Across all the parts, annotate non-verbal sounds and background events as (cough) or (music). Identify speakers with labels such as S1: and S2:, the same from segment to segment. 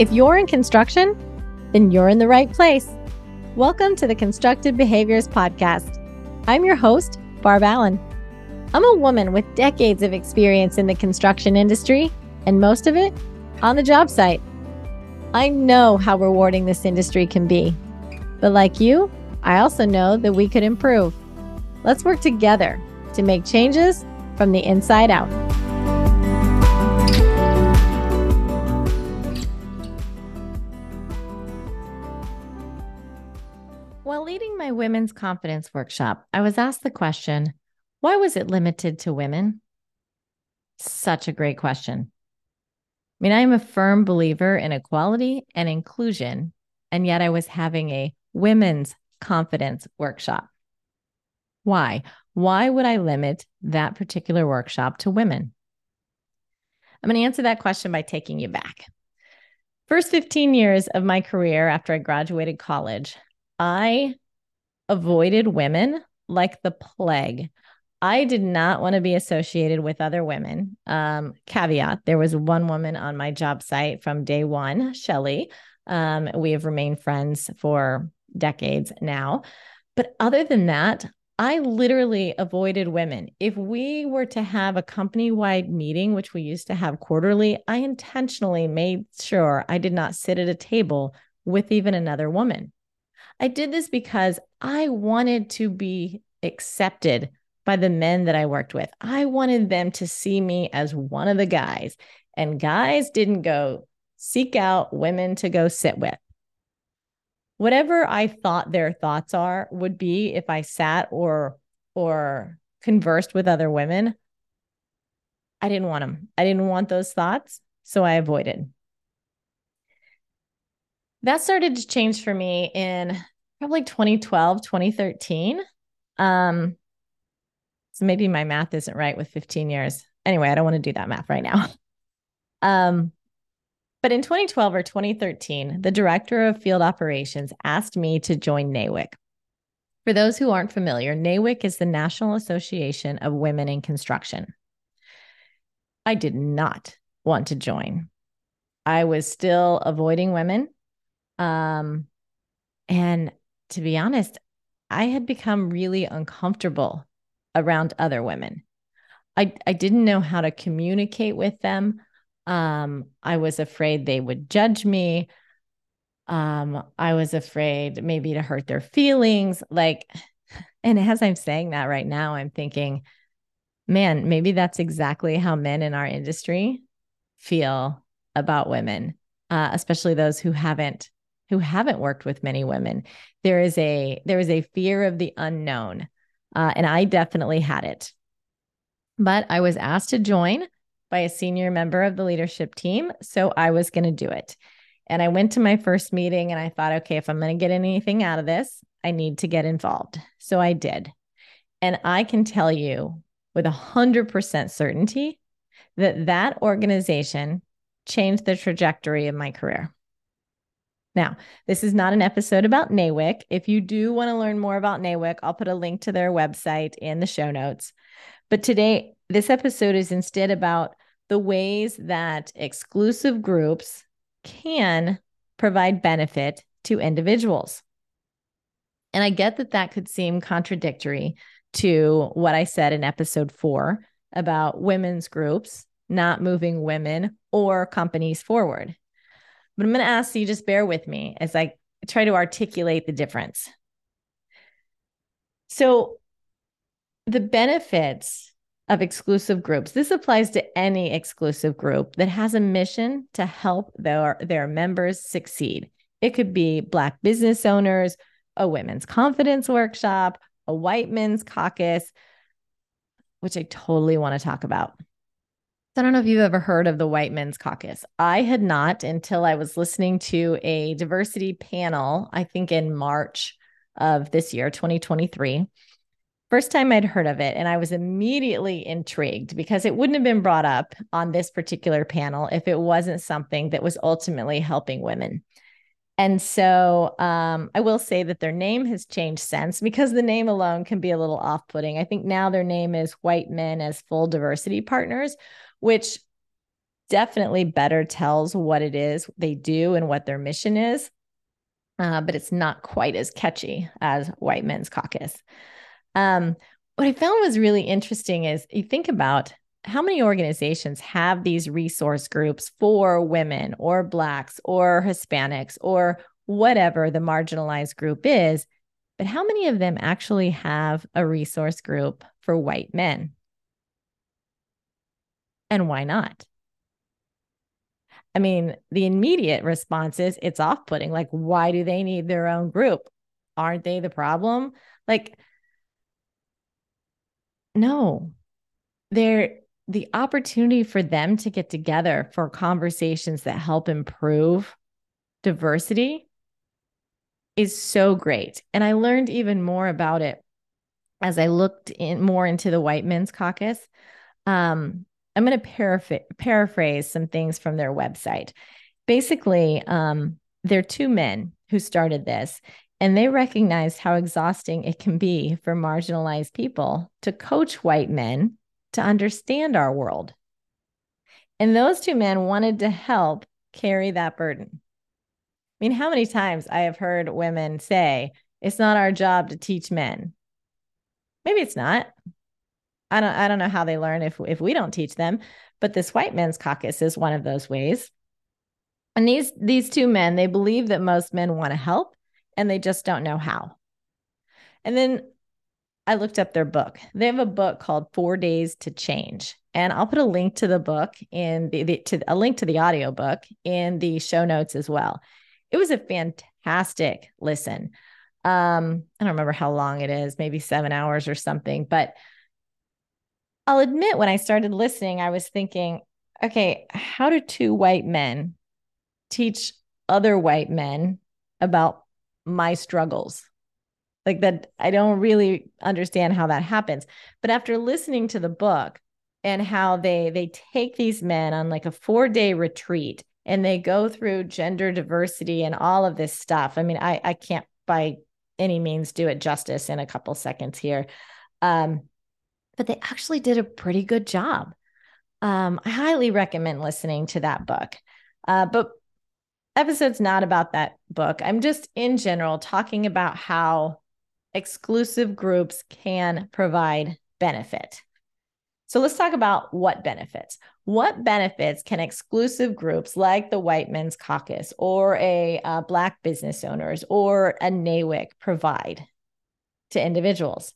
S1: If you're in construction, then you're in the right place. Welcome to the Constructive Behaviors Podcast. I'm your host, Barb Allen. I'm a woman with decades of experience in the construction industry, and most of it on the job site. I know how rewarding this industry can be. But like you, I also know that we could improve. Let's work together to make changes from the inside out. Women's confidence workshop, I was asked the question why was it limited to women? Such a great question. I mean, I am a firm believer in equality and inclusion, and yet I was having a women's confidence workshop. Why? Why would I limit that particular workshop to women? I'm going to answer that question by taking you back. First 15 years of my career after I graduated college, I avoided women like the plague. I did not want to be associated with other women. Um, caveat there was one woman on my job site from day one, Shelly. Um, we have remained friends for decades now. But other than that, I literally avoided women. If we were to have a company wide meeting, which we used to have quarterly, I intentionally made sure I did not sit at a table with even another woman. I did this because I wanted to be accepted by the men that I worked with. I wanted them to see me as one of the guys, and guys didn't go seek out women to go sit with. Whatever I thought their thoughts are would be if I sat or or conversed with other women. I didn't want them. I didn't want those thoughts, so I avoided. That started to change for me in probably 2012, 2013. Um, so maybe my math isn't right with 15 years. Anyway, I don't want to do that math right now. (laughs) Um, but in 2012 or 2013, the director of field operations asked me to join NAWIC. For those who aren't familiar, NAWIC is the National Association of Women in Construction. I did not want to join. I was still avoiding women. Um, and to be honest, I had become really uncomfortable around other women. I, I didn't know how to communicate with them. Um, I was afraid they would judge me. Um, I was afraid maybe to hurt their feelings. Like, (sighs) and as I'm saying that right now, I'm thinking, man, maybe that's exactly how men in our industry feel about women, uh, especially those who haven't who haven't worked with many women. There is a there is a fear of the unknown. Uh, and I definitely had it. But I was asked to join by a senior member of the leadership team. So I was going to do it. And I went to my first meeting and I thought, okay, if I'm going to get anything out of this, I need to get involved. So I did. And I can tell you with 100% certainty that that organization changed the trajectory of my career. Now, this is not an episode about NAWIC. If you do want to learn more about NAWIC, I'll put a link to their website in the show notes. But today, this episode is instead about the ways that exclusive groups can provide benefit to individuals. And I get that that could seem contradictory to what I said in episode four about women's groups not moving women or companies forward. But I'm going to ask you just bear with me as I try to articulate the difference. So, the benefits of exclusive groups, this applies to any exclusive group that has a mission to help their, their members succeed. It could be Black business owners, a women's confidence workshop, a white men's caucus, which I totally want to talk about. I don't know if you've ever heard of the White Men's Caucus. I had not until I was listening to a diversity panel, I think in March of this year, 2023. First time I'd heard of it. And I was immediately intrigued because it wouldn't have been brought up on this particular panel if it wasn't something that was ultimately helping women. And so um, I will say that their name has changed since because the name alone can be a little off putting. I think now their name is White Men as Full Diversity Partners, which definitely better tells what it is they do and what their mission is. Uh, but it's not quite as catchy as White Men's Caucus. Um, what I found was really interesting is you think about how many organizations have these resource groups for women or Blacks or Hispanics or whatever the marginalized group is, but how many of them actually have a resource group for white men? And why not? I mean, the immediate response is it's off putting. Like, why do they need their own group? Aren't they the problem? Like, no, they're the opportunity for them to get together for conversations that help improve diversity is so great. And I learned even more about it as I looked in more into the White Men's Caucus. Um, I'm going to paraphr- paraphrase some things from their website. Basically, um, they're two men who started this, and they recognized how exhausting it can be for marginalized people to coach white men to understand our world. And those two men wanted to help carry that burden. I mean, how many times I have heard women say, it's not our job to teach men. Maybe it's not. I don't I don't know how they learn if if we don't teach them, but this white men's caucus is one of those ways. And these these two men, they believe that most men want to help and they just don't know how. And then I looked up their book. They have a book called 4 Days to Change. And I'll put a link to the book in the, the to a link to the audiobook in the show notes as well. It was a fantastic listen. Um, I don't remember how long it is, maybe seven hours or something, but I'll admit when I started listening, I was thinking, okay, how do two white men teach other white men about my struggles? Like that, I don't really understand how that happens. But after listening to the book and how they they take these men on like a four day retreat and they go through gender diversity and all of this stuff. I mean, I I can't by any means do it justice in a couple seconds here. Um, but they actually did a pretty good job. Um, I highly recommend listening to that book. Uh, but episode's not about that book. I'm just in general talking about how exclusive groups can provide benefit. So let's talk about what benefits. What benefits can exclusive groups like the White Men's Caucus or a uh, Black business owners or a NAWIC provide to individuals?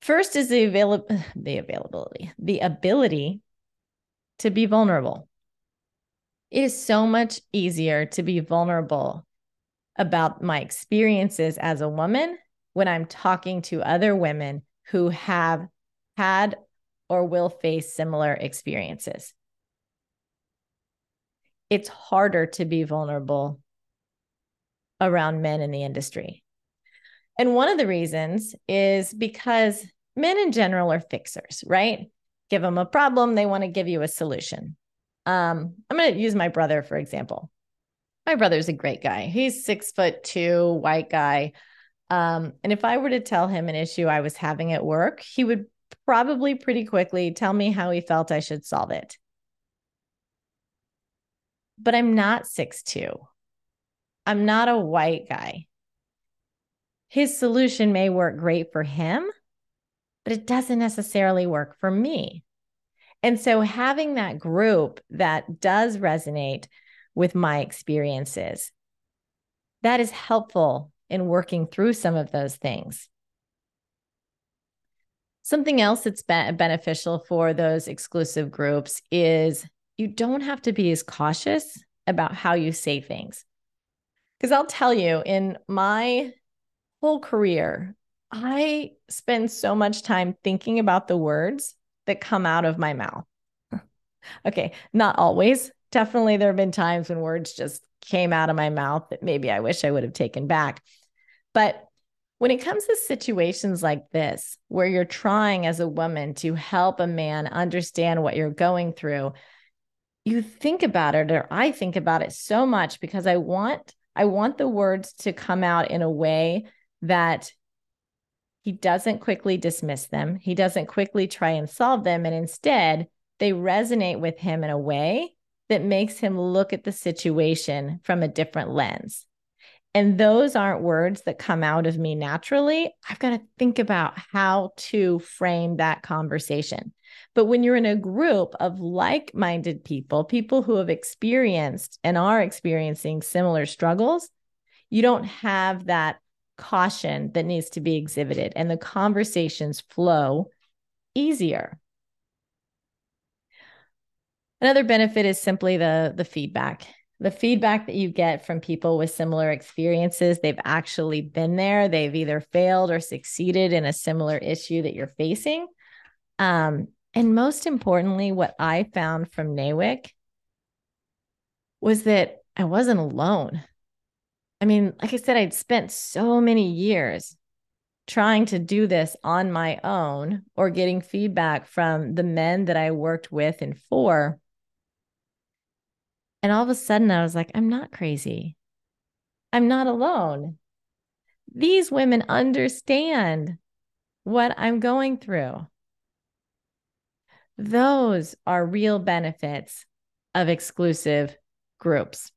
S1: First is the avail- the availability, the ability to be vulnerable. It is so much easier to be vulnerable about my experiences as a woman when I'm talking to other women who have had or will face similar experiences. It's harder to be vulnerable around men in the industry. And one of the reasons is because men in general are fixers, right? Give them a problem, they want to give you a solution. Um, I'm going to use my brother, for example. My brother's a great guy. He's six foot two, white guy. Um, and if I were to tell him an issue I was having at work, he would probably pretty quickly tell me how he felt I should solve it. But I'm not six two. I'm not a white guy. His solution may work great for him, but it doesn't necessarily work for me. And so having that group that does resonate with my experiences, that is helpful in working through some of those things. Something else that's been beneficial for those exclusive groups is you don't have to be as cautious about how you say things. Because I'll tell you, in my whole career, I spend so much time thinking about the words that come out of my mouth. (laughs) okay, not always. Definitely, there have been times when words just came out of my mouth that maybe I wish I would have taken back. But when it comes to situations like this, where you're trying as a woman to help a man understand what you're going through, you think about it, or I think about it so much because I want I want the words to come out in a way that he doesn't quickly dismiss them. He doesn't quickly try and solve them. And instead, they resonate with him in a way that makes him look at the situation from a different lens. And those aren't words that come out of me naturally. I've got to think about how to frame that conversation. But when you're in a group of like minded people, people who have experienced and are experiencing similar struggles, you don't have that caution that needs to be exhibited, and the conversations flow easier. Another benefit is simply the, the feedback. The feedback that you get from people with similar experiences, they've actually been there. They've either failed or succeeded in a similar issue that you're facing. Um, and most importantly, what I found from NAWIC was that I wasn't alone. I mean, like I said, I'd spent so many years trying to do this on my own or getting feedback from the men that I worked with and for. And all of a sudden, I was like, I'm not crazy. I'm not alone. These women understand what I'm going through. Those are real benefits of exclusive groups.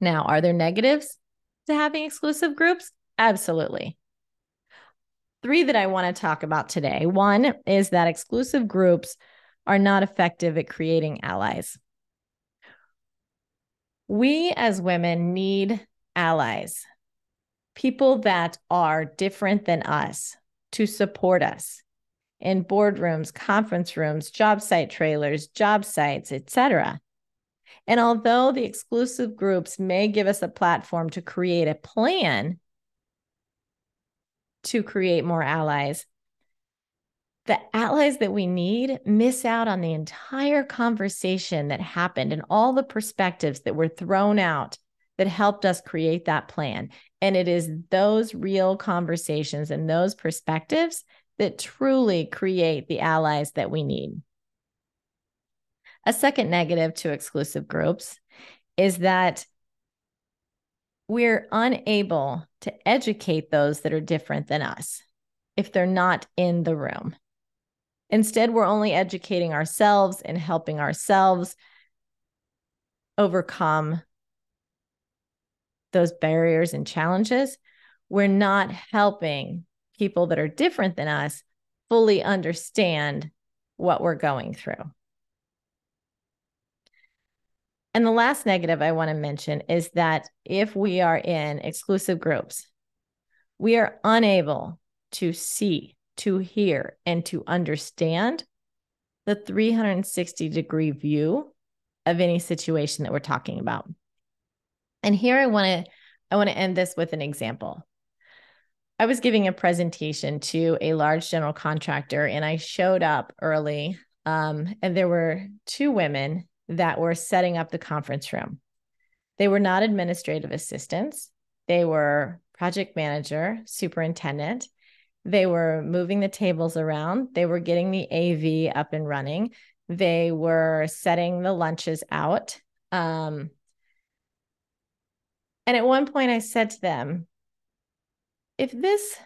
S1: Now, are there negatives to having exclusive groups? Absolutely. Three that I want to talk about today. One is that exclusive groups are not effective at creating allies. We as women need allies, people that are different than us to support us in boardrooms, conference rooms, job site trailers, job sites, etc. And although the exclusive groups may give us a platform to create a plan to create more allies, the allies that we need miss out on the entire conversation that happened and all the perspectives that were thrown out that helped us create that plan. And it is those real conversations and those perspectives that truly create the allies that we need. A second negative to exclusive groups is that we're unable to educate those that are different than us if they're not in the room. Instead, we're only educating ourselves and helping ourselves overcome those barriers and challenges. We're not helping people that are different than us fully understand what we're going through. And the last negative I want to mention is that if we are in exclusive groups, we are unable to see, to hear, and to understand the 360 degree view of any situation that we're talking about. And here I want to I want to end this with an example. I was giving a presentation to a large general contractor and I showed up early um, and there were two women that were setting up the conference room. They were not administrative assistants, they were project manager, superintendent. They were moving the tables around, they were getting the AV up and running, they were setting the lunches out. Um, and at one point, I said to them, if this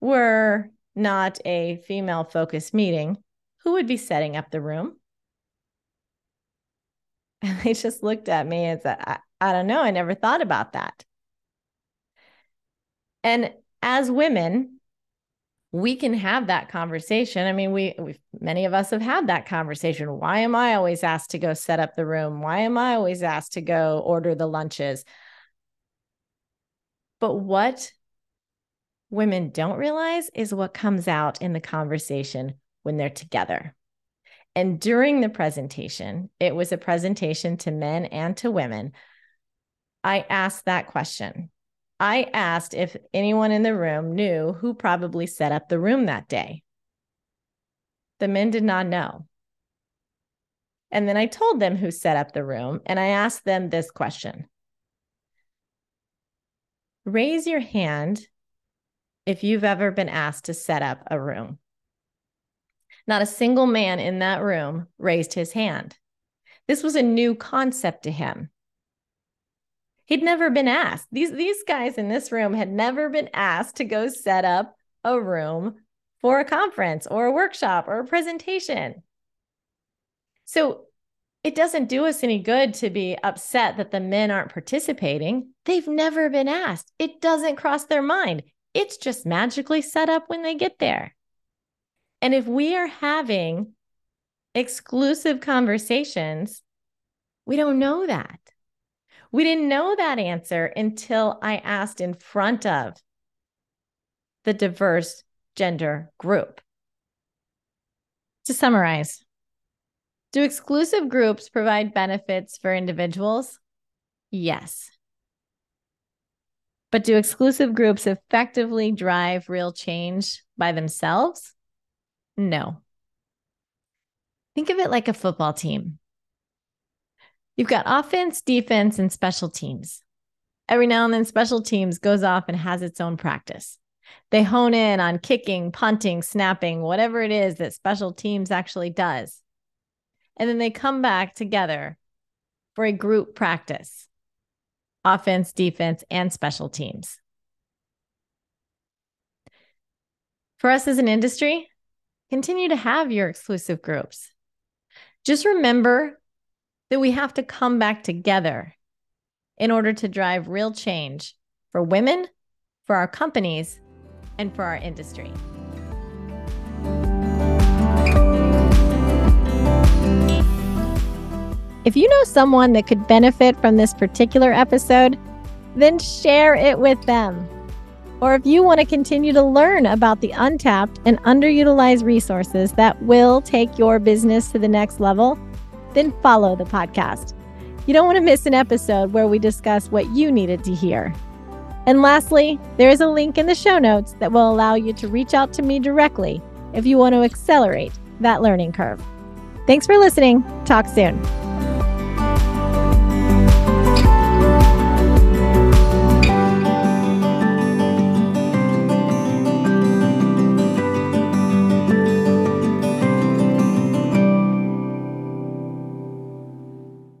S1: were not a female focused meeting, who would be setting up the room? (laughs) And they just looked at me and said, I, I don't know. I never thought about that. And as women, we can have that conversation. I mean, we many of us have had that conversation. Why am I always asked to go set up the room? Why am I always asked to go order the lunches? But what women don't realize is what comes out in the conversation when they're together. And during the presentation, it was a presentation to men and to women. I asked that question. I asked if anyone in the room knew who probably set up the room that day. The men did not know. And then I told them who set up the room, and I asked them this question Raise your hand if you've ever been asked to set up a room. Not a single man in that room raised his hand. This was a new concept to him. He'd never been asked. These, these guys in this room had never been asked to go set up a room for a conference or a workshop or a presentation. So it doesn't do us any good to be upset that the men aren't participating. They've never been asked, it doesn't cross their mind. It's just magically set up when they get there. And if we are having exclusive conversations, we don't know that. We didn't know that answer until I asked in front of the diverse gender group. To summarize, do exclusive groups provide benefits for individuals? Yes. But do exclusive groups effectively drive real change by themselves? No. Think of it like a football team. You've got offense, defense, and special teams. Every now and then, special teams goes off and has its own practice. They hone in on kicking, punting, snapping, whatever it is that special teams actually does. And then they come back together for a group practice offense, defense, and special teams. For us as an industry, continue to have your exclusive groups. Just remember that we have to come back together in order to drive real change for women, for our companies, and for our industry. If you know someone that could benefit from this particular episode, then share it with them. Or if you want to continue to learn about the untapped and underutilized resources that will take your business to the next level, then follow the podcast. You don't want to miss an episode where we discuss what you needed to hear. And lastly, there is a link in the show notes that will allow you to reach out to me directly if you want to accelerate that learning curve. Thanks for listening. Talk soon.